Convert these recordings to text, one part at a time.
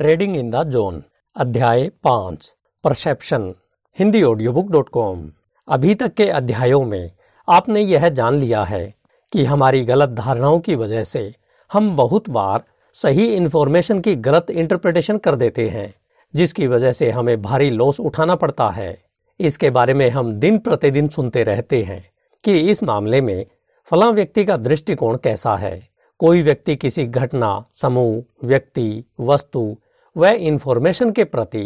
Trading in the zone अध्याय पाँच perception Hindi audio book dot com अभी तक के अध्यायों में आपने यह जान लिया है कि हमारी गलत धारणाओं की वजह से हम बहुत बार सही इंफॉर्मेशन की गलत इंटरप्रिटेशन कर देते हैं, जिसकी वजह से हमें भारी लॉस उठाना पड़ता है। इसके बारे में हम दिन प्रतिदिन सुनते रहते हैं कि इस मामले में फला व्यक्ति का दृष्टिकोण कैसा है। कोई व्यक्ति किसी घटना, समूह, व्यक्ति, वस्तु व इन्फॉर्मेशन के प्रति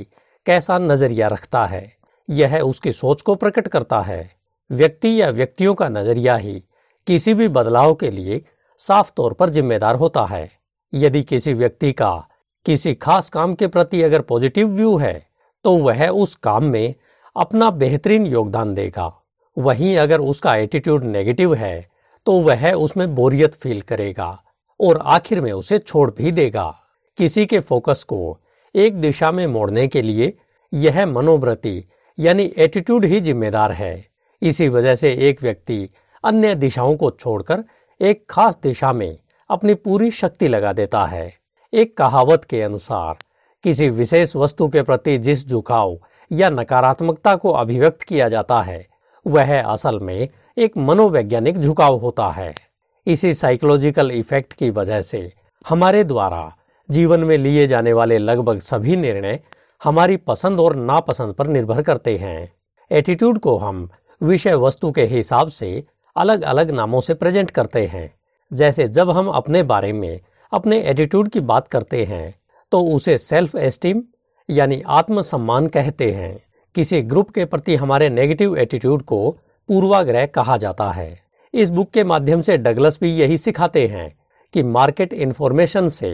कैसा नज़रिया रखता है? यह उसकी सोच को प्रकट करता है। व्यक्ति या व्यक्तियों का नज़रिया ही किसी भी बदलाव के लिए साफ़ तौर पर जिम्मेदार होता है। यदि किसी व्यक्ति का किसी खास काम के प्रति अगर पॉजिटिव व्यू है तो वह उस काम में अपना बेहतरीन योगदान देगा। वहीं अगर उसका एटीट्यूड नेगेटिव है तो वह उसमें बोरियत फील करेगा और आखिर में उसे छोड़ भी देगा। किसी के फोकस को एक दिशा में मोड़ने के लिए यह मनोवृत्ति, यानी एटीट्यूड ही जिम्मेदार है। इसी वजह से एक व्यक्ति अन्य दिशाओं को छोड़कर एक खास दिशा में अपनी पूरी शक्ति लगा देता है। एक कहावत के अनुसार, किसी विशेष वस्तु के प्रति जिस झुकाव या नकारात्मकता को अभिव्यक्त किया जाता है, वह असल में एक मनोवैज्ञानिक झुकाव होता है। इसी साइकोलॉजिकल इफ़ेक्ट की वजह से हमारे द्वारा जीवन में लिए जाने वाले लगभग सभी निर्णय हमारी पसंद और नापसंद पर निर्भर करते हैं। एटीट्यूड को हम विषय वस्तु के हिसाब से अलग अलग नामों से प्रेजेंट करते हैं। जैसे जब हम अपने बारे में अपने एटीट्यूड की बात करते हैं तो उसे सेल्फ एस्टीम यानी आत्मसम्मान कहते हैं। किसी ग्रुप के प्रति हमारे नेगेटिव एटीट्यूड को पूर्वाग्रह कहा जाता है। इस बुक के माध्यम से डगलस भी यही सिखाते हैं कि मार्केट इंफॉर्मेशन से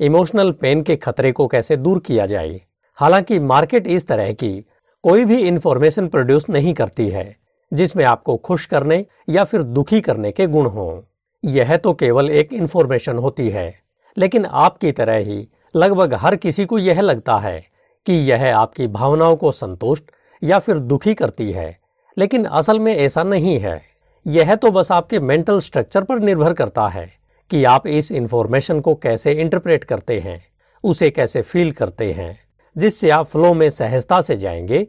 इमोशनल पेन के खतरे को कैसे दूर किया जाए? हालाँकि मार्केट इस तरह की कोई भी इंफॉर्मेशन प्रोड्यूस नहीं करती है, जिसमें आपको खुश करने या फिर दुखी करने के गुण हों। यह तो केवल एक इंफॉर्मेशन होती है, लेकिन आपकी तरह ही लगभग हर किसी को यह लगता है कि यह आपकी भावनाओं को संतुष्ट या फिर दुखी करती है। लेकिन असल में ऐसा नहीं है। यह तो बस आपके मेंटल स्ट्रक्चर पर निर्भर करता है। कि आप इस इंफॉर्मेशन को कैसे इंटरप्रेट करते हैं, उसे कैसे फील करते हैं, जिससे आप फ्लो में सहजता से जाएँगे,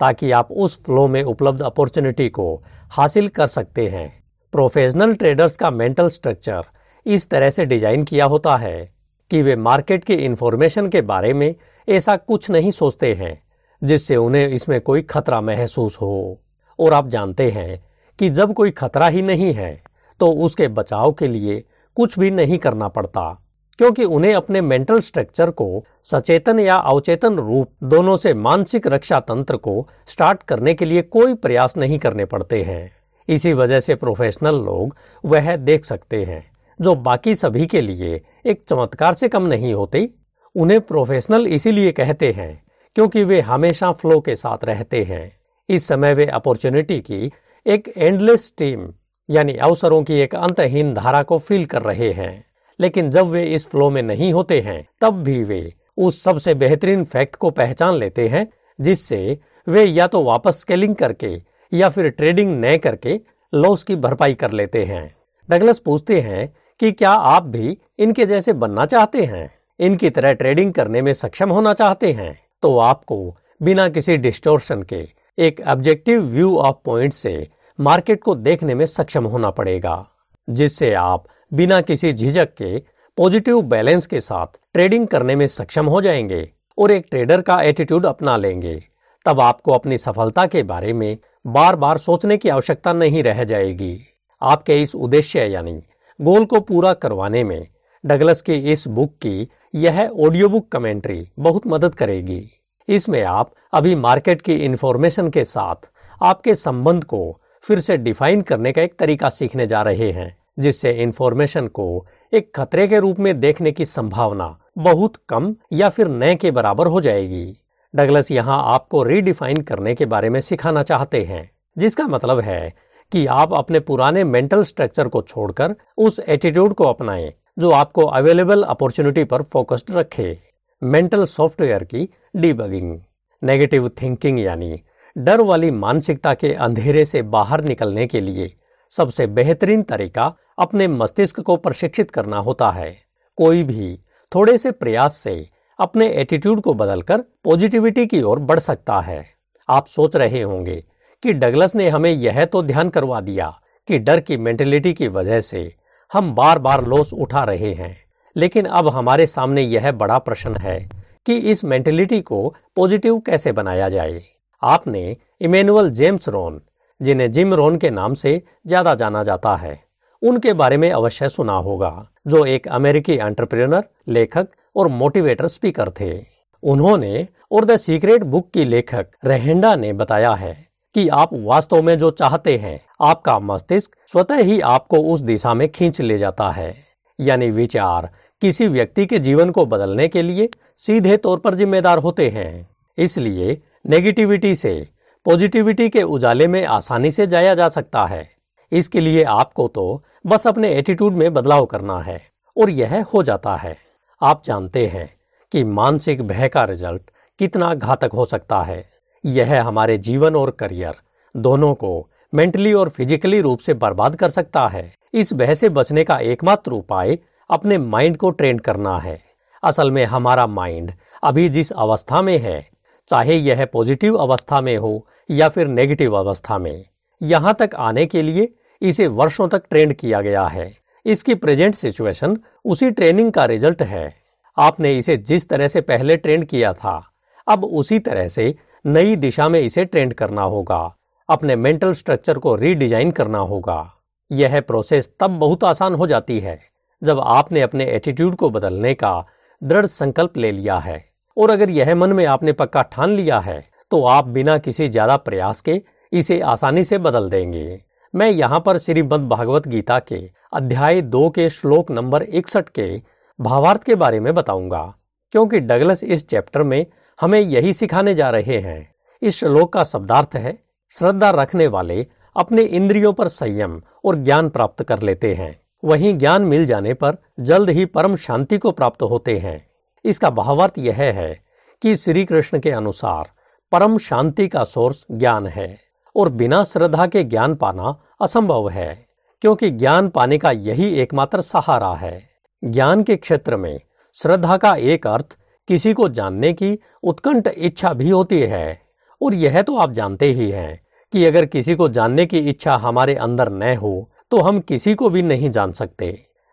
ताकि आप उस फ्लो में उपलब्ध अपॉर्चुनिटी को हासिल कर सकते हैं। प्रोफेशनल ट्रेडर्स का मेंटल स्ट्रक्चर इस तरह से डिज़ाइन किया होता है कि वे मार्केट की इंफॉर्मेशन के बारे में ऐसा कुछ नहीं सोचते हैं, जिससे उन्हें इसमें कोई खतरा महसूस हो। और आप जानते हैं कि जब कोई खतरा ही नहीं है तो उसके बचाव के लिए कुछ भी नहीं करना पड़ता, क्योंकि उन्हें अपने मेंटल स्ट्रक्चर को सचेतन या अवचेतन रूप दोनों से मानसिक रक्षा तंत्र को स्टार्ट करने के लिए कोई प्रयास नहीं करने पड़ते हैं। इसी वजह से प्रोफेशनल लोग वह देख सकते हैं, जो बाकी सभी के लिए एक चमत्कार से कम नहीं होते। उन्हें प्रोफेशनल इसीलिए कहते हैं, क्योंकि वे हमेशा फ्लो के साथ रहते हैं। इस समय वे अपॉर्चुनिटी की एक एंडलेस टीम यानी अवसरों की एक अंतहीन धारा को फील कर रहे हैं। लेकिन जब वे इस फ्लो में नहीं होते हैं, तब भी वे उस सबसे बेहतरीन फैक्ट को पहचान लेते हैं, जिससे वे या तो वापस स्केलिंग करके या फिर ट्रेडिंग न करके लॉस की भरपाई कर लेते हैं। डगलस पूछते हैं कि क्या आप भी इनके जैसे बनना चाहते हैं? इनकी तरह ट्रेडिंग करने में सक्षम होना चाहते हैं? तो आपको बिना किसी डिस्टोर्शन के एक ऑब्जेक्टिव व्यू ऑफ़ पॉइंट से मार्केट को देखने में सक्षम होना पड़ेगा, जिससे आप बिना किसी झिझक के पॉजिटिव बैलेंस के साथ ट्रेडिंग करने में सक्षम हो जाएँगे और एक ट्रेडर का एटीट्यूड अपना लेंगे। तब आपको अपनी सफलता के बारे में बार बार सोचने की आवश्यकता नहीं रह जाएगी। आपके इस उद्देश्य यानी गोल को पूरा करवाने में डगलस की इस बुक की यह ऑडियो बुक कमेंट्री बहुत मदद करेगी। इसमें आप अभी मार्केट की इंफॉर्मेशन के साथ आपके संबंध को फिर से डिफाइन करने का एक तरीका सीखने जा रहे हैं, जिससे इंफॉर्मेशन को एक खतरे के रूप में देखने की संभावना बहुत कम या फिर नए के बराबर हो जाएगी। डगलस यहाँ आपको रीडिफाइन करने के बारे में सिखाना चाहते हैं, जिसका मतलब है कि आप अपने पुराने मेंटल स्ट्रक्चर को छोड़कर उस एटीट्यूड को अपनाएँ, जो आपको अवेलेबल अपॉर्चुनिटी पर फोकस्ड रखे। मेंटल सॉफ्टवेयर की डीबगिंग नेगेटिव थिंकिंग यानी डर वाली मानसिकता के अंधेरे से बाहर निकलने के लिए सबसे बेहतरीन तरीका अपने मस्तिष्क को प्रशिक्षित करना होता है। कोई भी थोड़े से प्रयास से अपने एटीट्यूड को बदलकर पॉजिटिविटी की ओर बढ़ सकता है। आप सोच रहे होंगे कि डगलस ने हमें यह तो ध्यान करवा दिया कि डर की मेंटेलिटी की वजह से हम बार बार लॉस उठा रहे हैं। लेकिन अब हमारे सामने यह बड़ा प्रश्न है कि इस मेंटेलिटी को पॉजिटिव कैसे बनाया जाए? आपने इमेनुअल जेम्स रोन, जिन्हें जिम रोन के नाम से ज़्यादा जाना जाता है, उनके बारे में अवश्य सुना होगा, जो एक अमेरिकी एंटरप्रेन्योर, लेखक और मोटिवेटर स्पीकर थे। उन्होंने और द सीक्रेट बुक की लेखक रहेंडा ने बताया है कि आप वास्तव में जो चाहते हैं, आपका मस्तिष्क स्वतः ही आपको उस दिशा में खींच ले जाता है। यानी विचार किसी व्यक्ति के जीवन को बदलने के लिए सीधे तौर पर जिम्मेदार होते हैं। इसलिए नेगेटिविटी से, पॉजिटिविटी के उजाले में आसानी से जाया जा सकता है। इसके लिए आपको तो बस अपने एटीट्यूड में बदलाव करना है, और यह हो जाता है। आप जानते हैं कि मानसिक भय का रिज़ल्ट कितना घातक हो सकता है। यह हमारे जीवन और करियर दोनों को मेंटली और फिजिकली रूप से बर्बाद कर सकता है। इस भय से बचने का एकमात्र उपाय अपने माइंड को ट्रेन करना है। असल में हमारा माइंड अभी जिस अवस्था में है चाहे यह पॉजिटिव अवस्था में हो या फिर नेगेटिव अवस्था में, यहाँ तक आने के लिए इसे वर्षों तक ट्रेंड किया गया है। इसकी प्रेजेंट सिचुएशन उसी ट्रेनिंग का रिज़ल्ट है। आपने इसे जिस तरह से पहले ट्रेंड किया था, अब उसी तरह से नई दिशा में इसे ट्रेंड करना होगा। अपने मेंटल स्ट्रक्चर को रीडिजाइन करना होगा। यह प्रोसेस तब बहुत आसान हो जाती है जब आपने अपने एटीट्यूड को बदलने का दृढ़ संकल्प ले लिया है। और अगर यह मन में आपने पक्का ठान लिया है तो आप बिना किसी ज़्यादा प्रयास के इसे आसानी से बदल देंगे। मैं यहाँ पर श्रीमद भागवत गीता के अध्याय दो के श्लोक नंबर इकसठ के भावार्थ के बारे में बताऊँगा, क्योंकि डगलस इस चैप्टर में हमें यही सिखाने जा रहे हैं। इस श्लोक का शब्दार्थ है, श्रद्धा रखने वाले अपने इंद्रियों पर संयम और ज्ञान प्राप्त कर लेते हैं। वहीं ज्ञान मिल जाने पर जल्द ही परम शांति को प्राप्त होते हैं। इसका भावार्थ यह है कि श्री कृष्ण के अनुसार परम शांति का सोर्स ज्ञान है और बिना श्रद्धा के ज्ञान पाना असंभव है, क्योंकि ज्ञान पाने का यही एकमात्र सहारा है। ज्ञान के क्षेत्र में श्रद्धा का एक अर्थ किसी को जानने की उत्कंठ इच्छा भी होती है, और यह तो आप जानते ही हैं कि अगर किसी को जानने की इच्छा हमारे अंदर न हो तो हम किसी को भी नहीं जान सकते।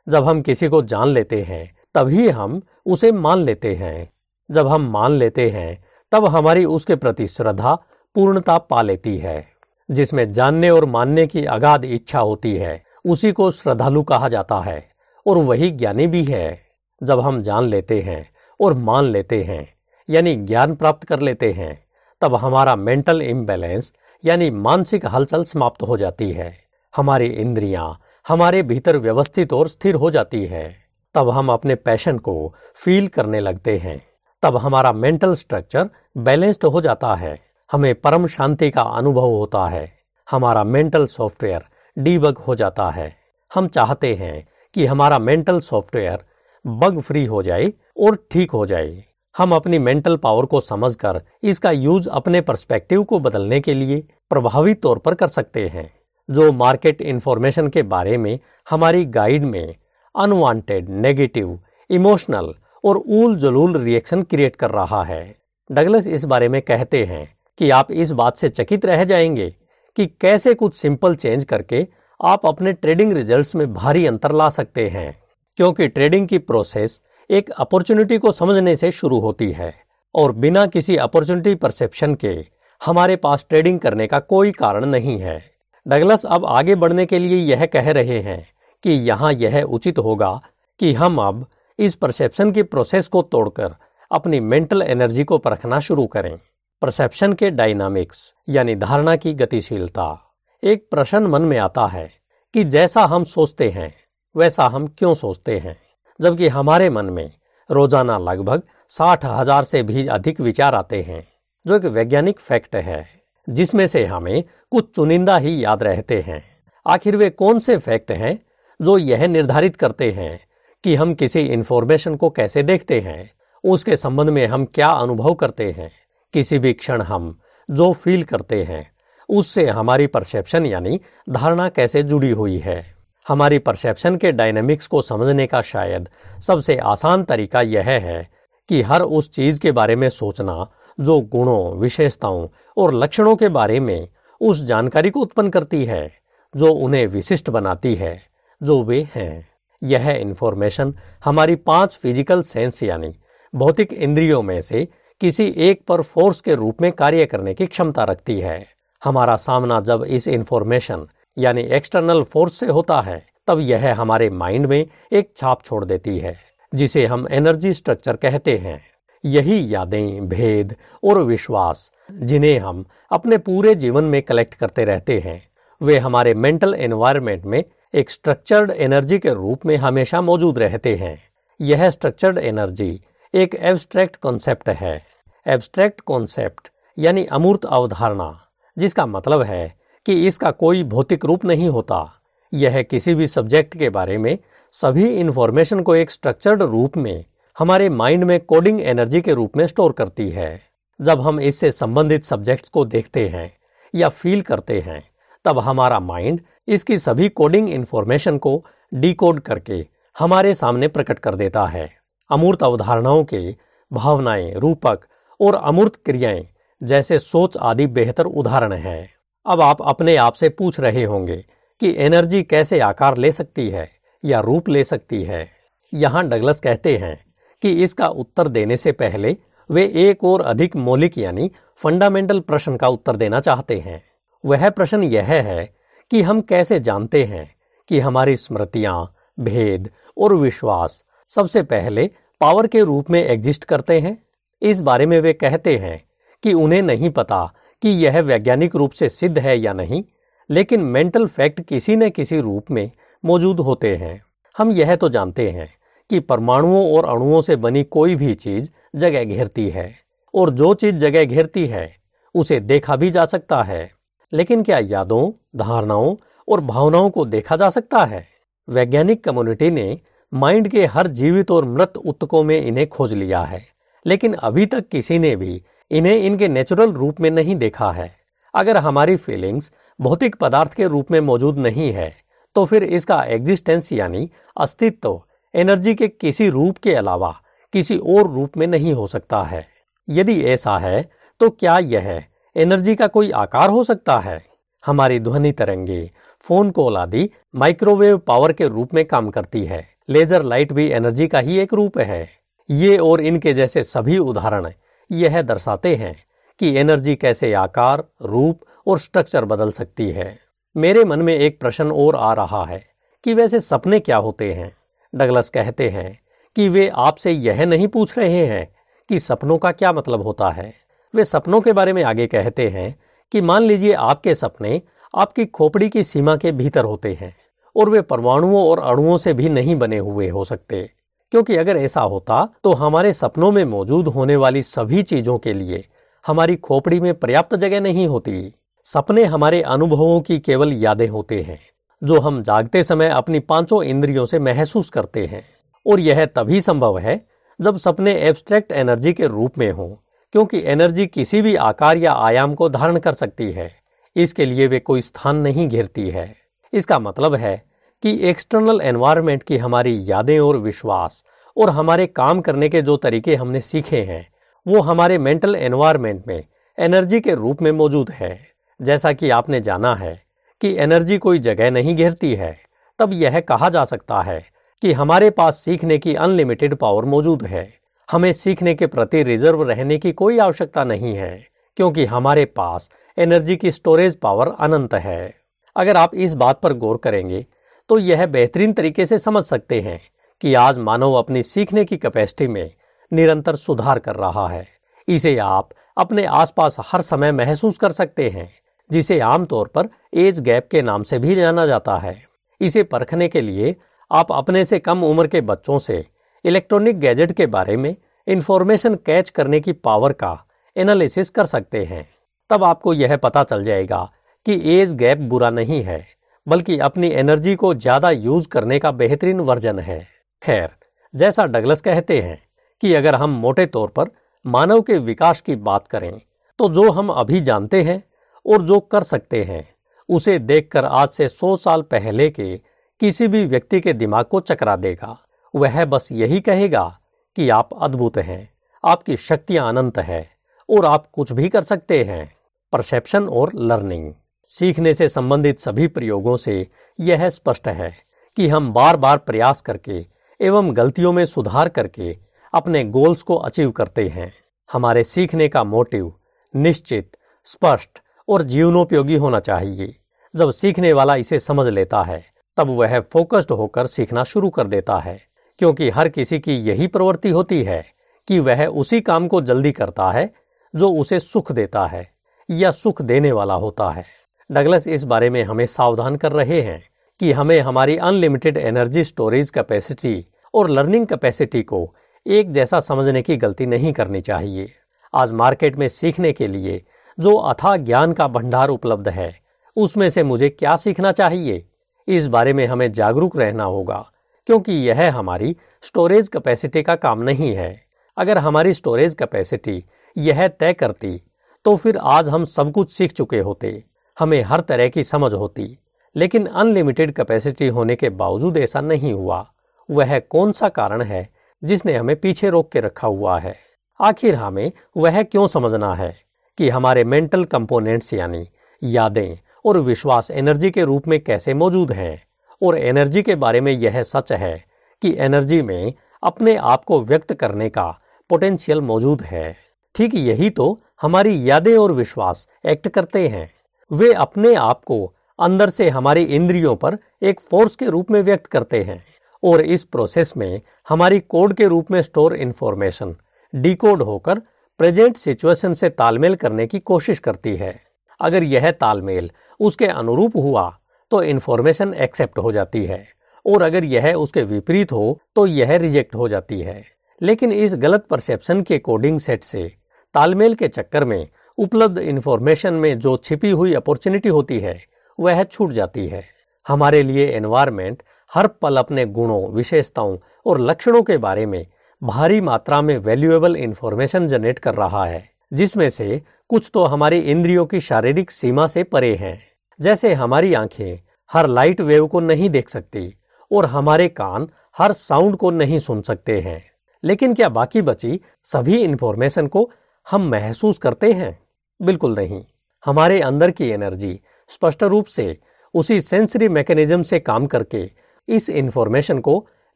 जब हम किसी को जान लेते हैं तभी हम उसे मान लेते हैं। जब हम मान लेते हैं, तब हमारी उसके प्रति श्रद्धा, पूर्णता पा लेती है, जिसमें जानने और मानने की अगाध इच्छा होती है। उसी को श्रद्धालु कहा जाता है, और वही ज्ञानी भी है। जब हम जान लेते हैं और मान लेते हैं, यानी ज्ञान प्राप्त कर लेते हैं, तब हमारा मेंटल इम्बैलेंस, यानी मानसिक हलचल समाप्त हो जाती है। हमारी इंद्रियाँ हमारे भीतर व्यवस्थित और स्थिर हो जाती है। तब हम अपने पैशन को फील करने लगते हैं। तब हमारा मेंटल स्ट्रक्चर बैलेंस्ड हो जाता है। हमें परम शांति का अनुभव होता है। हमारा मेंटल सॉफ्टवेयर डीबग हो जाता है। हम चाहते हैं कि हमारा मेंटल सॉफ्टवेयर बग फ्री हो जाए और ठीक हो जाए। हम अपनी मेंटल पावर को समझकर इसका यूज़ अपने पर्सपेक्टिव को बदलने के लिए प्रभावी तौर पर कर सकते हैं। जो मार्केट इंफॉर्मेशन के बारे में हमारी गाइड में अनवांटेड नेगेटिव इमोशनल और ऊल जलूल रिएक्शन क्रिएट कर रहा है। डगलस इस बारे में कहते हैं कि आप इस बात से चकित रह जाएँगे कि कैसे कुछ सिंपल चेंज करके आप अपने ट्रेडिंग रिजल्ट्स में भारी अंतर ला सकते हैं, क्योंकि ट्रेडिंग की प्रोसेस एक अपॉर्चुनिटी को समझने से शुरू होती है और बिना किसी अपॉर्चुनिटी परसेप्शन के हमारे पास ट्रेडिंग करने का कोई कारण नहीं है। डगलस अब आगे बढ़ने के लिए यह कह रहे हैं कि यहाँ यह उचित होगा कि हम अब इस परसेप्शन की प्रोसेस को तोड़कर अपनी मेंटल एनर्जी को परखना शुरू करें। परसेप्शन के डायनामिक्स यानी धारणा की गतिशीलता, एक प्रश्न मन में आता है कि जैसा हम सोचते हैं, वैसा हम क्यों सोचते हैं? जबकि हमारे मन में रोज़ाना लगभग साठ हज़ार से भी अधिक विचार आते हैं, जो एक वैज्ञानिक फैक्ट है, जिसमें से हमें कुछ चुनिंदा ही याद रहते हैं। आखिर वे कौन से फैक्ट हैं जो यह निर्धारित करते हैं कि हम किसी इंफॉर्मेशन को कैसे देखते हैं, उसके संबंध में हम क्या अनुभव करते हैं, किसी भी क्षण हम जो फील करते हैं, उससे हमारी परसेप्शन यानी धारणा कैसे जुड़ी हुई है। हमारी परसेप्शन के डायनेमिक्स को समझने का शायद सबसे आसान तरीका यह है कि हर उस चीज़ के बारे में सोचना जो गुणों, विशेषताओं और लक्षणों के बारे में उस जानकारी को उत्पन्न करती है, जो उन्हें विशिष्ट बनाती है। जो वे हैं। यह इन्फॉर्मेशन हमारी पाँच फ़िज़िकल सेंस यानी भौतिक इंद्रियों में से किसी एक पर फोर्स के रूप में कार्य करने की क्षमता रखती है। हमारा सामना जब इस इंफॉर्मेशन यानी एक्सटर्नल फोर्स से होता है, तब यह हमारे माइंड में एक छाप छोड़ देती है, जिसे हम एनर्जी स्ट्रक्चर कहते हैं। यही यादें, भेद और विश्वास जिन्हें हम अपने पूरे जीवन में कलेक्ट करते रहते हैं, वे हमारे मेंटल एनवायरनमेंट में एक स्ट्रक्चर्ड एनर्जी के रूप में हमेशा मौजूद रहते हैं। यह स्ट्रक्चर्ड एनर्जी एक एब्स्ट्रैक्ट कॉन्सेप्ट है। एब्स्ट्रैक्ट कॉन्सेप्ट यानी अमूर्त अवधारणा, जिसका मतलब है कि इसका कोई भौतिक रूप नहीं होता। यह किसी भी सब्जेक्ट के बारे में सभी इंफॉर्मेशन को एक स्ट्रक्चर्ड रूप में, हमारे माइंड में कोडिंग एनर्जी के रूप में स्टोर करती है। जब हम इससे संबंधित सब्जेक्ट्स को देखते हैं या फील करते हैं तब हमारा माइंड इसकी सभी कोडिंग इन्फॉर्मेशन को डिकोड करके हमारे सामने प्रकट कर देता है। अमूर्त अवधारणाओं के भावनाएँ, रूपक और अमूर्त क्रियाएँ जैसे सोच आदि बेहतर उदाहरण हैं। अब आप अपने आप से पूछ रहे होंगे कि एनर्जी कैसे आकार ले सकती है या रूप ले सकती है। यहाँ डगलस कहते हैं कि इसका उत्तर देने से पहले वे एक और अधिक मौलिक यानी फंडामेंटल प्रश्न का उत्तर देना चाहते हैं। वह प्रश्न यह है कि हम कैसे जानते हैं कि हमारी स्मृतियाँ, भेद और विश्वास सबसे पहले पावर के रूप में एग्जिस्ट करते हैं? इस बारे में वे कहते हैं कि उन्हें नहीं पता कि यह वैज्ञानिक रूप से सिद्ध है या नहीं, लेकिन मेंटल फैक्ट किसी न किसी रूप में मौजूद होते हैं। हम यह तो जानते हैं कि परमाणुओं और अणुओं से बनी कोई भी चीज़ जगह घेरती है, और जो चीज़ जगह घेरती है, उसे देखा भी जा सकता है। लेकिन क्या यादों, धारणाओं और भावनाओं को देखा जा सकता है? वैज्ञानिक कम्युनिटी ने माइंड के हर जीवित और मृत उत्तकों में इन्हें खोज लिया है, लेकिन अभी तक किसी ने भी इन्हें इनके नेचुरल रूप में नहीं देखा है। अगर हमारी फीलिंग्स भौतिक पदार्थ के रूप में मौजूद नहीं है तो फिर इसका एग्जिस्टेंस यानी अस्तित्व एनर्जी के किसी रूप के अलावा किसी और रूप में नहीं हो सकता है। यदि ऐसा है तो क्या यह एनर्जी का कोई आकार हो सकता है। हमारी ध्वनि तरंगे, फ़ोन कॉल आदि माइक्रोवेव पावर के रूप में काम करती है। लेजर लाइट भी एनर्जी का ही एक रूप है। ये और इनके जैसे सभी उदाहरण यह दर्शाते हैं कि एनर्जी कैसे आकार, रूप और स्ट्रक्चर बदल सकती है। मेरे मन में एक प्रश्न और आ रहा है कि वैसे सपने क्या होते हैं? डगलस कहते हैं कि वे आपसे यह नहीं पूछ रहे हैं कि सपनों का क्या मतलब होता है। वे सपनों के बारे में आगे कहते हैं कि मान लीजिए आपके सपने आपकी खोपड़ी की सीमा के भीतर होते हैं और वे परमाणुओं और अणुओं से भी नहीं बने हुए हो सकते। क्योंकि अगर ऐसा होता तो हमारे सपनों में मौजूद होने वाली सभी चीज़ों के लिए हमारी खोपड़ी में पर्याप्त जगह नहीं होती। सपने हमारे अनुभवों की केवल यादें होते हैं, जो हम जागते समय अपनी पाँचों इंद्रियों से महसूस करते हैं। और यह तभी संभव है, जब सपने एब्स्ट्रैक्ट एनर्जी के रूप में हों। क्योंकि एनर्जी किसी भी आकार या आयाम को धारण कर सकती है। इसके लिए वे कोई स्थान नहीं घेरती है। इसका मतलब है कि एक्सटर्नल एनवायरमेंट की हमारी यादें और विश्वास और हमारे काम करने के जो तरीके हमने सीखे हैं, वो हमारे मेंटल एनवायरमेंट में एनर्जी के रूप में मौजूद है। जैसा कि आपने जाना है कि एनर्जी कोई जगह नहीं घेरती है, तब यह कहा जा सकता है कि हमारे पास सीखने की अनलिमिटेड पावर मौजूद है। हमें सीखने के प्रति रिज़र्व रहने की कोई आवश्यकता नहीं है, क्योंकि हमारे पास एनर्जी की स्टोरेज पावर अनंत है। अगर आप इस बात पर गौर करेंगे तो यह बेहतरीन तरीके से समझ सकते हैं कि आज मानव अपनी सीखने की कैपेसिटी में निरंतर सुधार कर रहा है। इसे आप अपने आसपास हर समय महसूस कर सकते हैं, जिसे आमतौर पर एज गैप के नाम से भी जाना जाता है। इसे परखने के लिए आप अपने से कम उम्र के बच्चों से इलेक्ट्रॉनिक गैजेट के बारे में इंफॉर्मेशन कैच करने की पावर का एनालिसिस कर सकते हैं। तब आपको यह पता चल जाएगा कि एज गैप बुरा नहीं है, बल्कि अपनी एनर्जी को ज़्यादा यूज़ करने का बेहतरीन वर्जन है। खैर, जैसा डगलस कहते हैं कि अगर हम मोटे तौर पर मानव के विकास की बात करें तो जो हम अभी जानते हैं और जो कर सकते हैं, उसे देखकर आज से सौ साल पहले के किसी भी व्यक्ति के दिमाग को चकरा देगा। वह बस यही कहेगा कि आप अद्भुत हैं, आपकी शक्तियाँ अनंत है और आप कुछ भी कर सकते हैं। परसेप्शन और लर्निंग सीखने से संबंधित सभी प्रयोगों से यह स्पष्ट है कि हम बार बार प्रयास करके एवं गलतियों में सुधार करके अपने गोल्स को अचीव करते हैं। हमारे सीखने का मोटिव निश्चित, स्पष्ट और जीवनोपयोगी होना चाहिए। जब सीखने वाला इसे समझ लेता है, तब वह फोकस्ड होकर सीखना शुरू कर देता है। क्योंकि हर किसी की यही प्रवृत्ति होती है कि वह उसी काम को जल्दी करता है, जो उसे सुख देता है, या सुख देने वाला होता है। डगलस इस बारे में हमें सावधान कर रहे हैं कि हमें हमारी अनलिमिटेड एनर्जी स्टोरेज कैपेसिटी और लर्निंग कैपेसिटी को एक जैसा समझने की गलती नहीं करनी चाहिए। आज मार्केट में सीखने के लिए जो अथा ज्ञान का भंडार उपलब्ध है, उसमें से मुझे क्या सीखना चाहिए? इस बारे में हमें जागरूक रहना होगा। क्योंकि यह हमारी स्टोरेज कैपेसिटी का काम नहीं है। अगर हमारी स्टोरेज कैपेसिटी यह तय करती तो फिर आज हम सब कुछ सीख चुके होते, हमें हर तरह की समझ होती। लेकिन अनलिमिटेड कैपेसिटी होने के बावजूद ऐसा नहीं हुआ। वह कौन सा कारण है जिसने हमें पीछे रोक के रखा हुआ है? आखिर हमें वह क्यों समझना है कि हमारे मेंटल कंपोनेंट्स यानी यादें और विश्वास एनर्जी के रूप में कैसे मौजूद हैं? और एनर्जी के बारे में यह सच है कि एनर्जी में अपने आप को व्यक्त करने का पोटेंशियल मौजूद है। ठीक यही तो हमारी यादें और विश्वास एक्ट करते हैं। वे अपने आप को अंदर से हमारी इंद्रियों पर एक फोर्स के रूप में व्यक्त करते हैं और इस प्रोसेस में हमारी कोड के रूप में स्टोर इंफॉर्मेशन डिकोड होकर प्रेजेंट सिचुएशन से तालमेल करने की कोशिश करती है। अगर यह तालमेल उसके अनुरूप हुआ तो इन्फॉर्मेशन एक्सेप्ट हो जाती है। और अगर यह उसके विपरीत हो तो यह रिजेक्ट हो जाती है। लेकिन इस गलत परसेप्शन के कोडिंग सेट से, तालमेल के चक्कर में, उपलब्ध इन्फॉर्मेशन में जो छिपी हुई अपॉर्चुनिटी होती है, वह छूट जाती है। हमारे लिए एनवायरमेंट हर पल अपने गुणों, विशेषताओं और लक्षणों के बारे में भारी मात्रा में वैल्यूएबल इंफॉर्मेशन जनरेट कर रहा है, जिसमें से कुछ तो हमारी इंद्रियों की शारीरिक सीमा से परे हैं। जैसे हमारी आँखें हर लाइट वेव को नहीं देख सकती और हमारे कान हर साउंड को नहीं सुन सकते हैं। लेकिन क्या बाकी बची सभी इंफॉर्मेशन को हम महसूस करते हैं? बिल्कुल नहीं। हमारे अंदर की एनर्जी स्पष्ट रूप से उसी सेंसरी मैकेनिज्म से काम करके इस इंफॉर्मेशन को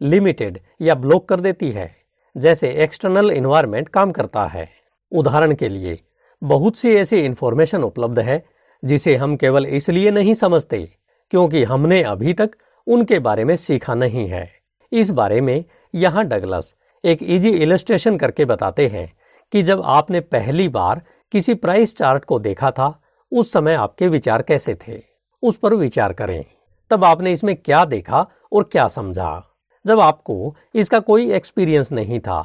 लिमिटेड या ब्लॉक कर देती है, जैसे एक्सटर्नल इन्वायरमेंट काम करता है। उदाहरण के लिए, बहुत सी ऐसी इंफॉर्मेशन उपलब्ध है जिसे हम केवल इसलिए नहीं समझते क्योंकि हमने अभी तक उनके बारे में सीखा नहीं है। इस बारे में यहाँ डगलस एक इजी इलस्ट्रेशन करके बताते हैं कि जब आपने पहली बार किसी प्राइस चार्ट को देखा था, उस समय आपके विचार कैसे थे? उस पर विचार करें। तब आपने इसमें क्या देखा और क्या समझा? जब आपको इसका कोई एक्सपीरियंस नहीं था,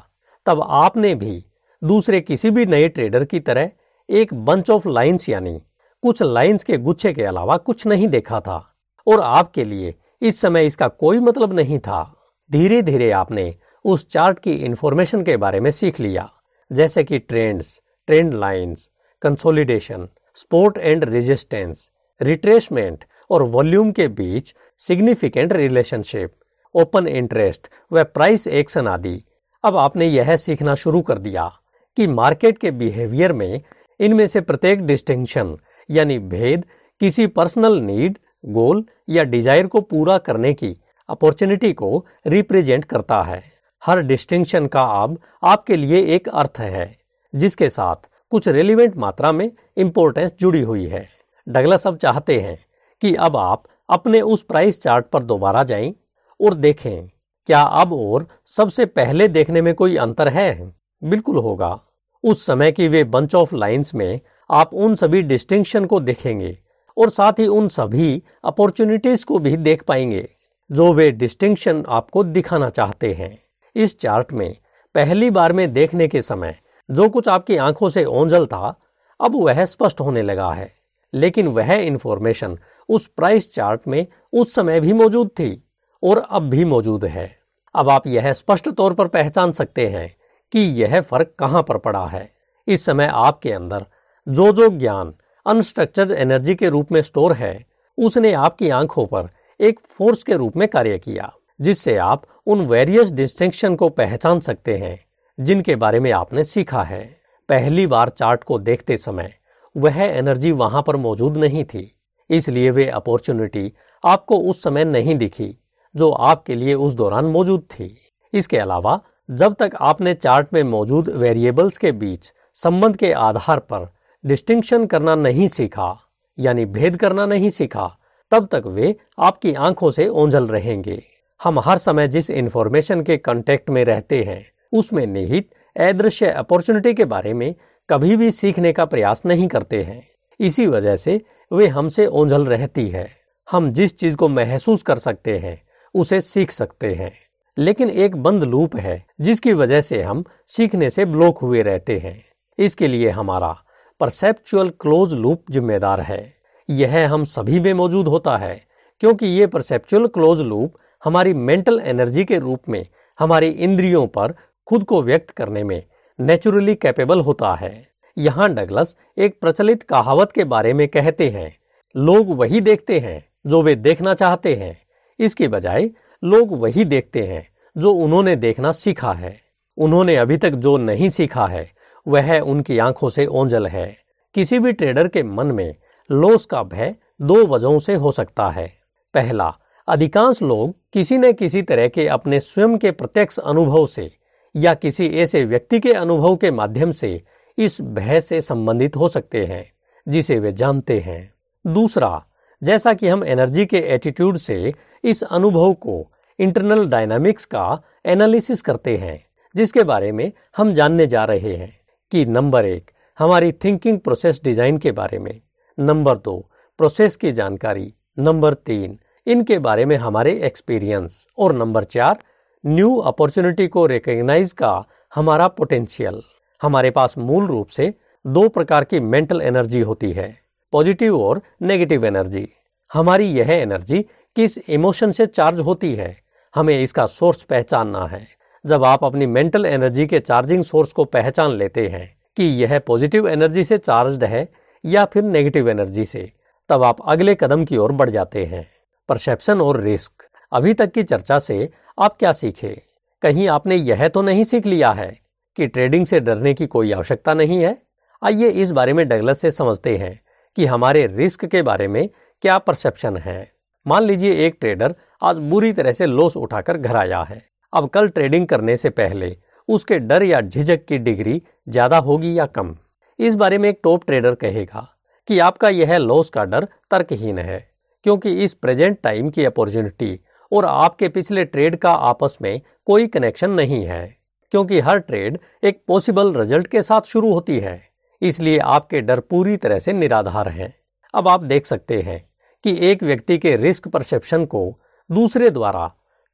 तब आपने भी दूसरे किसी भी नए ट्रेडर की तरह एक बंच ऑफ़ लाइंस यानी कुछ लाइंस के गुच्छे के अलावा कुछ नहीं देखा था। और आपके लिए इस समय इसका कोई मतलब नहीं था। धीरे धीरे आपने उस चार्ट की इंफॉर्मेशन के बारे में सीख लिया, जैसे कि trends, trend lines, consolidation, support and resistance, retracement और वॉल्यूम के बीच सिग्निफिकेंट रिलेशनशिप, ओपन इंटरेस्ट व प्राइस एक्शन आदि। अब आपने यह सीखना शुरू कर दिया कि मार्केट के बिहेवियर में इनमें से प्रत्येक डिस्टिंक्शन यानी भेद, किसी पर्सनल नीड गोल या डिज़ायर को पूरा करने की अपॉर्चुनिटी को रिप्रेजेंट करता है। हर डिस्टिंक्शन का अब आपके लिए एक अर्थ है, जिसके साथ कुछ रेलिवेंट मात्रा में इंपॉर्टेंस जुड़ी हुई है। डगलस अब चाहते हैं कि अब आप अपने उस प्राइस चार्ट पर दोबारा जाएँ और देखें, क्या अब और सबसे पहले देखने में कोई अंतर है? बिल्कुल होगा। उस समय की वे बंच ऑफ़ लाइंस में आप उन सभी डिस्टिंक्शन को देखेंगे और साथ ही उन सभी अपॉर्चुनिटीज़ को भी देख पाएँगे, जो वे डिस्टिंक्शन आपको दिखाना चाहते हैं। इस चार्ट में, पहली बार में देखने के समय, जो कुछ आपकी आँखों से ओंझल था, अब वह स्पष्ट होने लगा है। लेकिन वह इंफॉर्मेशन उस प्राइस चार्ट में उस समय भी मौजूद थी और अब भी मौजूद है। अब आप यह स्पष्ट तौर पर पहचान सकते हैं कि यह फ़र्क कहाँ पर पड़ा है। इस समय आपके अंदर जो जो ज्ञान अनस्ट्रक्चर्ड एनर्जी के रूप में स्टोर है, उसने आपकी आँखों पर एक फोर्स के रूप में कार्य किया, जिससे आप उन वेरियस डिस्टिंक्शन को पहचान सकते हैं, जिनके बारे में आपने सीखा है। पहली बार चार्ट को देखते समय वह एनर्जी वहाँ पर मौजूद नहीं थी, इसलिए वे अपॉर्चुनिटी आपको उस समय नहीं दिखी, जो आपके लिए उस दौरान मौजूद थी। इसके अलावा जब तक आपने चार्ट में मौजूद वेरिएबल्स के बीच संबंध के आधार पर डिस्टिंक्शन करना नहीं सीखा, यानी भेद करना नहीं सीखा, तब तक वे आपकी आँखों से ओंझल रहेंगे। हम हर समय जिस इंफॉर्मेशन के कांटेक्ट में रहते हैं, उसमें निहित अदृश्य अपॉर्चुनिटी के बारे में कभी भी सीखने का प्रयास नहीं करते हैं। इसी वजह से वे हमसे ओंझल रहती है। हम जिस चीज़ को महसूस कर सकते हैं, उसे सीख सकते हैं। लेकिन एक बंद लूप है, जिसकी वजह से हम सीखने से ब्लॉक हुए रहते हैं। इसके लिए हमारा परसेप्चुअल क्लोज लूप जिम्मेदार है। यह हम सभी में मौजूद होता है, क्योंकि ये परसेप्चुअल क्लोज लूप हमारी मेंटल एनर्जी के रूप में हमारी इंद्रियों पर खुद को व्यक्त करने में नेचुरली कैपेबल होता है। यहाँ डगलस एक प्रचलित कहावत के बारे में कहते हैं, लोग वही देखते हैं जो वे देखना चाहते हैं। इसके बजाय, लोग वही देखते हैं। जो उन्होंने देखना सीखा है। उन्होंने अभी तक जो नहीं सीखा है, वह उनकी आँखों से ओंजल है। किसी भी ट्रेडर के मन में लॉस का भय दो वजहों से हो सकता है। पहला, अधिकांश लोग किसी न किसी तरह के अपने स्वयं के प्रत्यक्ष अनुभव से या किसी ऐसे व्यक्ति के अनुभव के माध्यम से इस भय से संबंधित हो सकते हैं, जिसे वे जानते हैं। दूसरा, जैसा कि हम एनर्जी के एटीट्यूड से इस अनुभव को इंटरनल डायनामिक्स का एनालिसिस करते हैं, जिसके बारे में हम जानने जा रहे हैं कि नंबर एक, हमारी थिंकिंग प्रोसेस डिज़ाइन के बारे में। नंबर दो प्रोसेस की जानकारी। नंबर तीन, इनके बारे में हमारे एक्सपीरियंस और नंबर चार न्यू अपॉर्चुनिटी को रिकग्नाइज का हमारा पोटेंशियल हमारे पास मूल रूप से दो प्रकार की मेंटल एनर्जी होती है पॉजिटिव और नेगेटिव एनर्जी हमारी यह एनर्जी किस इमोशन से चार्ज होती है? हमें इसका सोर्स पहचानना है। जब आप अपनी मेंटल एनर्जी के चार्जिंग सोर्स को पहचान लेते हैं कि यह पॉजिटिव एनर्जी से चार्ज्ड है या फिर नेगेटिव एनर्जी से, तब आप अगले कदम की ओर बढ़ जाते हैं। परसेप्शन और रिस्क। अभी तक की चर्चा से आप क्या सीखे? कहीं आपने यह तो नहीं सीख लिया है कि ट्रेडिंग से डरने की कोई आवश्यकता नहीं है? आइए इस बारे में डगलस से समझते हैं कि हमारे रिस्क के बारे में क्या परसेप्शन है। मान लीजिए एक ट्रेडर आज बुरी तरह से लॉस उठाकर घर आया है। अब कल ट्रेडिंग करने से पहले उसके डर या झिझक की डिग्री ज़्यादा होगी या कम? इस बारे में एक टॉप ट्रेडर कहेगा कि आपका यह लॉस का डर तर्कहीन है, क्योंकि इस प्रेजेंट टाइम की अपॉर्चुनिटी और आपके पिछले ट्रेड का आपस में कोई कनेक्शन नहीं है, क्योंकि हर ट्रेड एक पॉसिबल रिज़ल्ट के साथ शुरू होती है, इसलिए आपके डर पूरी तरह से निराधार हैं। अब आप देख सकते हैं कि एक व्यक्ति के रिस्क परसेप्शन को दूसरे द्वारा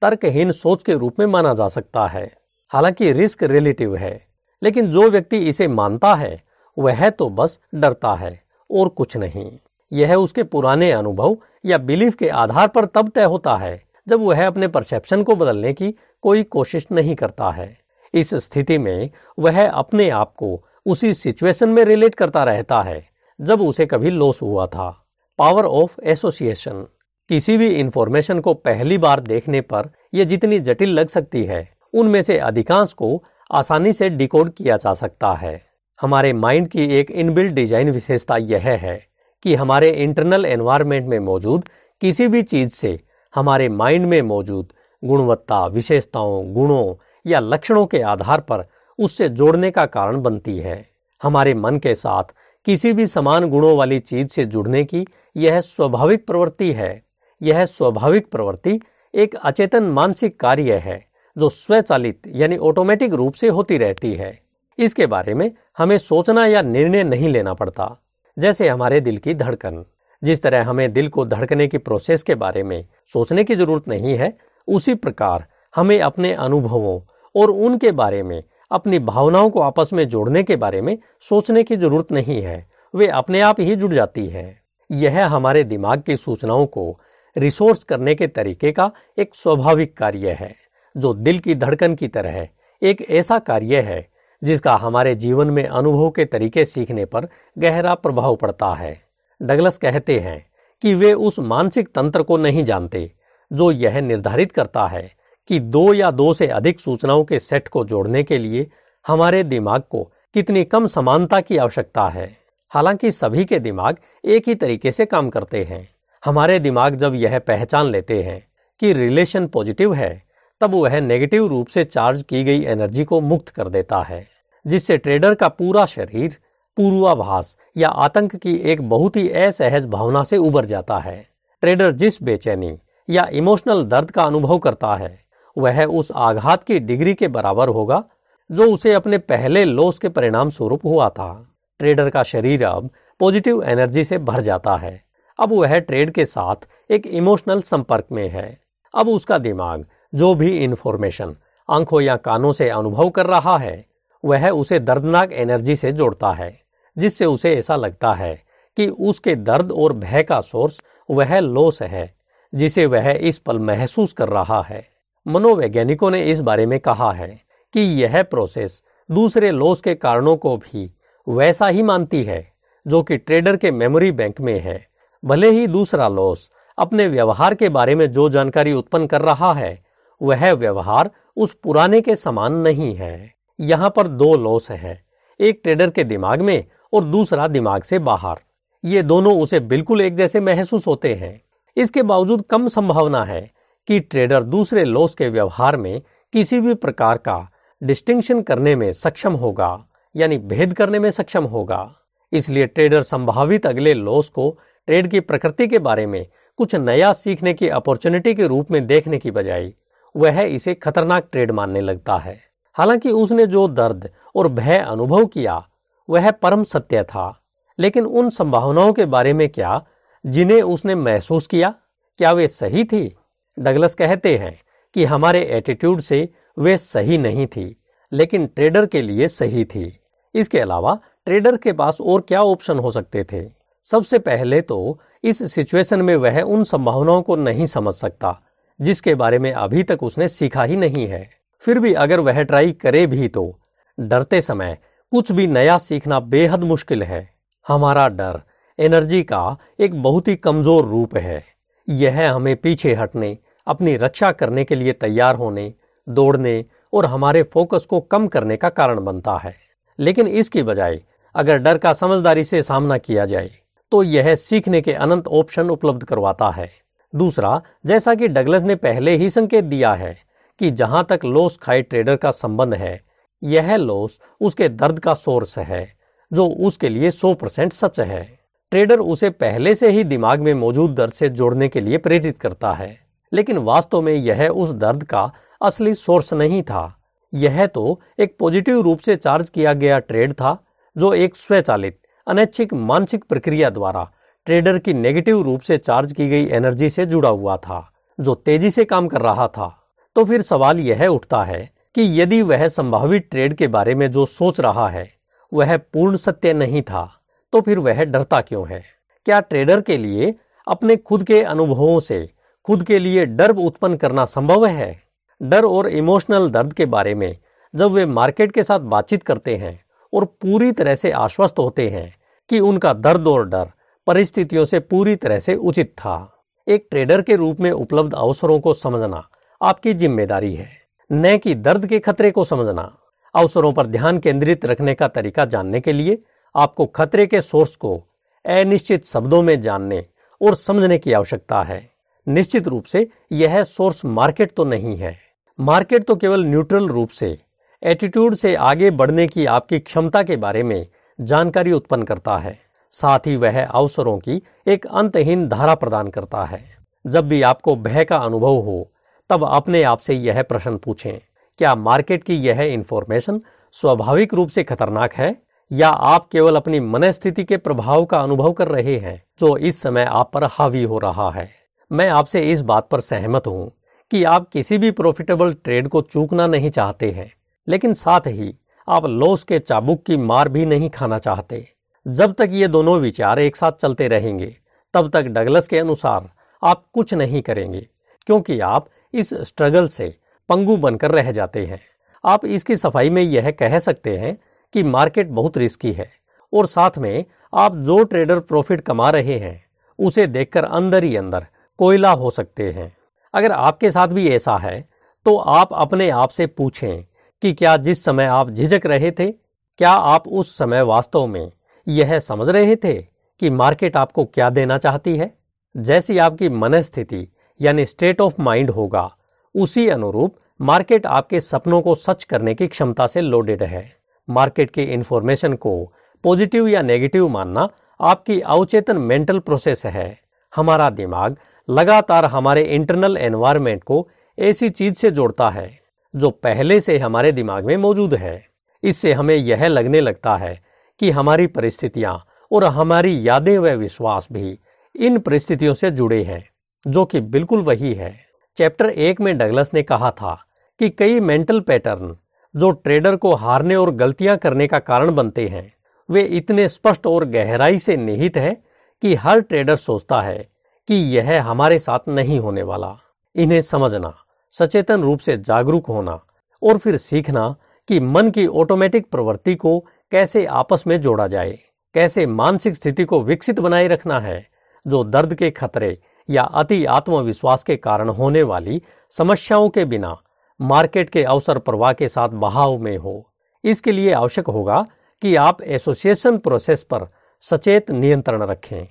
तर्कहीन सोच के रूप में माना जा सकता है। हालाँकि रिस्क रिलेटिव है, लेकिन जो व्यक्ति इसे मानता है, वह तो बस डरता है और कुछ नहीं। यह उसके पुराने अनुभव या बिलीफ के आधार पर तब तय होता है जब वह अपने परसेप्शन को बदलने की कोई कोशिश नहीं करता है। इस स्थिति में वह अपने आप को उसी सिचुएशन में रिलेट करता रहता है जब उसे कभी लॉस हुआ था। पावर ऑफ़ एसोसिएशन, किसी भी इंफॉर्मेशन को पहली बार देखने पर यह जितनी जटिल लग सकती है, उनमें से अधिकांश को आसानी से डिकोड किया जा सकता है। हमारे माइंड की एक इनबिल्ट डिज़ाइन विशेषता यह है कि हमारे इंटरनल एनवायरमेंट में मौजूद किसी भी चीज़ से हमारे माइंड में मौजूद गुणवत्ता, विशेषताओं, गुणों या लक्षणों के आधार पर उससे जोड़ने का कारण बनती है। हमारे मन के साथ किसी भी समान गुणों वाली चीज़ से जुड़ने की यह स्वाभाविक प्रवृत्ति है। यह स्वाभाविक प्रवृत्ति एक अचेतन मानसिक कार्य है, जो स्वचालित यानी ऑटोमेटिक रूप से होती रहती है। इसके बारे में हमें सोचना या निर्णय नहीं लेना पड़ता। जैसे हमारे दिल की धड़कन। जिस तरह हमें दिल को धड़कने की प्रोसेस के बारे में सोचने की ज़रूरत नहीं है, उसी प्रकार हमें अपने अनुभवों और उनके बारे में अपनी भावनाओं को आपस में जोड़ने के बारे में सोचने की ज़रूरत नहीं है। वे अपने आप ही जुड़ जाती है। यह हमारे दिमाग की सूचनाओं को रिसोर्स करने के तरीके का एक स्वाभाविक कार्य है, जो दिल की धड़कन की तरह एक ऐसा कार्य है, जिसका हमारे जीवन में अनुभव के तरीके सीखने पर गहरा प्रभाव पड़ता है। डगलस कहते हैं कि वे उस मानसिक तंत्र को नहीं जानते, जो यह निर्धारित करता है कि दो या दो से अधिक सूचनाओं के सेट को जोड़ने के लिए हमारे दिमाग को कितनी कम समानता की आवश्यकता है। हालाँकि सभी के दिमाग एक ही तरीके से काम करते हैं। हमारे दिमाग जब यह पहचान लेते हैं कि रिलेशन पॉजिटिव है, तब वह नेगेटिव रूप से चार्ज की गई एनर्जी को मुक्त कर देता है, जिससे ट्रेडर का पूरा शरीर पूर्वाभास या आतंक की एक बहुत ही असहज भावना से उबर जाता है। ट्रेडर जिस बेचैनी या इमोशनल दर्द का अनुभव करता है वह उस आघात की डिग्री के बराबर होगा, जो उसे अपने पहले लॉस के परिणाम स्वरूप हुआ था। ट्रेडर का शरीर अब पॉजिटिव एनर्जी से भर जाता है। अब वह ट्रेड के साथ एक इमोशनल संपर्क में है। अब उसका दिमाग जो भी इंफॉर्मेशन आँखों या कानों से अनुभव कर रहा है, वह उसे दर्दनाक एनर्जी से जोड़ता है, जिससे उसे ऐसा लगता है कि उसके दर्द और भय का सोर्स वह लॉस है, जिसे वह इस पल महसूस कर रहा है। मनोवैज्ञानिकों ने इस बारे में कहा है कि यह प्रोसेस दूसरे लॉस के कारणों को भी वैसा ही मानती है, जो कि ट्रेडर के मेमोरी बैंक में है। भले ही दूसरा लॉस अपने व्यवहार के बारे में जो जानकारी उत्पन्न कर रहा है, वह व्यवहार उस पुराने के समान नहीं है। यहाँ पर दो लॉस है, एक ट्रेडर के दिमाग में और दूसरा दिमाग से बाहर। ये दोनों उसे बिल्कुल एक जैसे महसूस होते हैं। इसके बावजूद कम संभावना है कि ट्रेडर दूसरे लॉस के व्यवहार में किसी भी प्रकार का डिस्टिंक्शन करने में सक्षम होगा, यानी भेद करने में सक्षम होगा। इसलिए ट्रेडर संभावित अगले लॉस को ट्रेड की प्रकृति के बारे में कुछ नया सीखने की अपॉर्चुनिटी के रूप में देखने की बजाय, वह इसे खतरनाक ट्रेड मानने लगता है। हालाँकि उसने जो दर्द और भय अनुभव किया, वह परम सत्य था। लेकिन उन संभावनाओं के बारे में क्या, जिन्हें उसने महसूस किया, क्या वे सही थी? डगलस कहते हैं कि हमारे एटीट्यूड से वे सही नहीं थी, लेकिन ट्रेडर के लिए सही थी। इसके अलावा ट्रेडर के पास और क्या ऑप्शन हो सकते थे? सबसे पहले तो इस सिचुएशन में वह उन संभावनाओं को नहीं समझ सकता, जिसके बारे में अभी तक उसने सीखा ही नहीं है। फिर भी अगर वह ट्राई करे भी तो डरते समय कुछ भी नया सीखना बेहद मुश्किल है। हमारा डर एनर्जी का एक बहुत ही कमज़ोर रूप है। यह हमें पीछे हटने, अपनी रक्षा करने के लिए तैयार होने, दौड़ने और हमारे फोकस को कम करने का कारण बनता है। लेकिन इसकी बजाय, अगर डर का समझदारी से सामना किया जाए तो यह सीखने के अनंत ऑप्शन उपलब्ध करवाता है। दूसरा, जैसा कि डगलस ने पहले ही संकेत दिया है कि जहाँ तक लॉस खाई ट्रेडर का संबंध है, यह लॉस उसके दर्द का सोर्स है, जो उसके लिए 100 परसेंट सच है। ट्रेडर उसे पहले से ही दिमाग में मौजूद दर्द से जोड़ने के लिए प्रेरित करता है, लेकिन वास्तव में यह उस दर्द का असली सोर्स नहीं था। यह तो एक पॉजिटिव रूप से चार्ज किया गया ट्रेड था, जो एक स्वचालित, अनैच्छिक मानसिक प्रक्रिया द्वारा ट्रेडर की नेगेटिव रूप से चार्ज की गई एनर्जी से जुड़ा हुआ था, जो तेज़ी से काम कर रहा था। तो फिर सवाल यह उठता है कि यदि वह संभावित ट्रेड के बारे में जो सोच रहा है, वह पूर्ण सत्य नहीं था। तो फिर वह डरता क्यों है? क्या ट्रेडर के लिए अपने खुद के अनुभवों से खुद के लिए डर उत्पन्न करना संभव है? डर और इमोशनल दर्द के बारे में जब वे मार्केट के साथ बातचीत करते हैं और पूरी तरह से आश्वस्त होते हैं कि उनका दर्द और डर परिस्थितियों से पूरी तरह से उचित था। एक ट्रेडर के रूप में उपलब्ध अवसरों को समझना आपकी ज़िम्मेदारी है, न कि दर्द के खतरे को समझना। अवसरों पर ध्यान केंद्रित रखने का तरीका जानने के लिए आपको खतरे के सोर्स को अनिश्चित शब्दों में जानने और समझने की आवश्यकता है। निश्चित रूप से यह सोर्स मार्केट तो नहीं है। मार्केट तो केवल न्यूट्रल रूप से, एटीट्यूड से आगे बढ़ने की आपकी क्षमता के बारे में जानकारी उत्पन्न करता है। साथ ही वह अवसरों की एक अंतहीन धारा प्रदान करता है। जब भी आपको भय का अनुभव हो, तब अपने आप से यह प्रश्न पूछें, क्या मार्केट की यह इंफॉर्मेशन स्वाभाविक रूप से खतरनाक है? या आप केवल अपनी मन स्थिति के प्रभाव का अनुभव कर रहे हैं, जो इस समय आप पर हावी हो रहा है। मैं आपसे इस बात पर सहमत हूँ कि आप किसी भी प्रॉफिटेबल ट्रेड को चूकना नहीं चाहते हैं, लेकिन साथ ही आप लॉस के चाबुक की मार भी नहीं खाना चाहते। जब तक ये दोनों विचार एक साथ चलते रहेंगे, तब तक डगलस के अनुसार आप कुछ नहीं करेंगे, क्योंकि आप इस स्ट्रगल से पंगु बनकर रह जाते हैं। आप इसकी सफ़ाई में यह कह सकते हैं कि मार्केट बहुत रिस्की है और साथ में आप जो ट्रेडर प्रॉफिट कमा रहे हैं, उसे देखकर अंदर ही अंदर कोयला हो सकते हैं। अगर आपके साथ भी ऐसा है तो आप अपने आप से पूछें कि क्या जिस समय आप झिझक रहे थे, क्या आप उस समय वास्तव में यह समझ रहे थे कि मार्केट आपको क्या देना चाहती है? जैसी आपकी मनस्थिति यानी स्टेट ऑफ़ माइंड होगा, उसी अनुरूप मार्केट आपके सपनों को सच करने की क्षमता से लोडेड है। मार्केट की इन्फॉर्मेशन को पॉजिटिव या नेगेटिव मानना आपकी अवचेतन मेंटल प्रोसेस है। हमारा दिमाग लगातार हमारे इंटरनल एनवायरमेंट को ऐसी चीज़ से जोड़ता है, जो पहले से हमारे दिमाग में मौजूद है। इससे हमें यह लगने लगता है कि हमारी परिस्थितियाँ और हमारी यादें व विश्वास भी इन परिस्थितियों से जुड़े हैं, जो कि बिल्कुल वही है। चैप्टर एक में डगलस ने कहा था कि कई मेंटल पैटर्न जो ट्रेडर को हारने और गलतियाँ करने का कारण बनते हैं, वे इतने स्पष्ट और गहराई से निहित है कि हर ट्रेडर सोचता है कि यह हमारे साथ नहीं होने वाला। इन्हें समझना, सचेतन रूप से जागरूक होना और फिर सीखना कि मन की ऑटोमेटिक प्रवृत्ति को कैसे आपस में जोड़ा जाए, कैसे मानसिक स्थिति को विकसित बनाए रखना है, जो दर्द के खतरे या अति आत्मविश्वास के कारण होने वाली समस्याओं के बिना मार्केट के अवसर प्रवाह के साथ बहाव में हो। इसके लिए आवश्यक होगा कि आप एसोसिएशन प्रोसेस पर सचेत नियंत्रण रखें।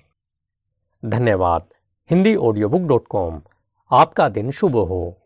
धन्यवाद। Hindi audio book dot com. आपका दिन शुभ हो।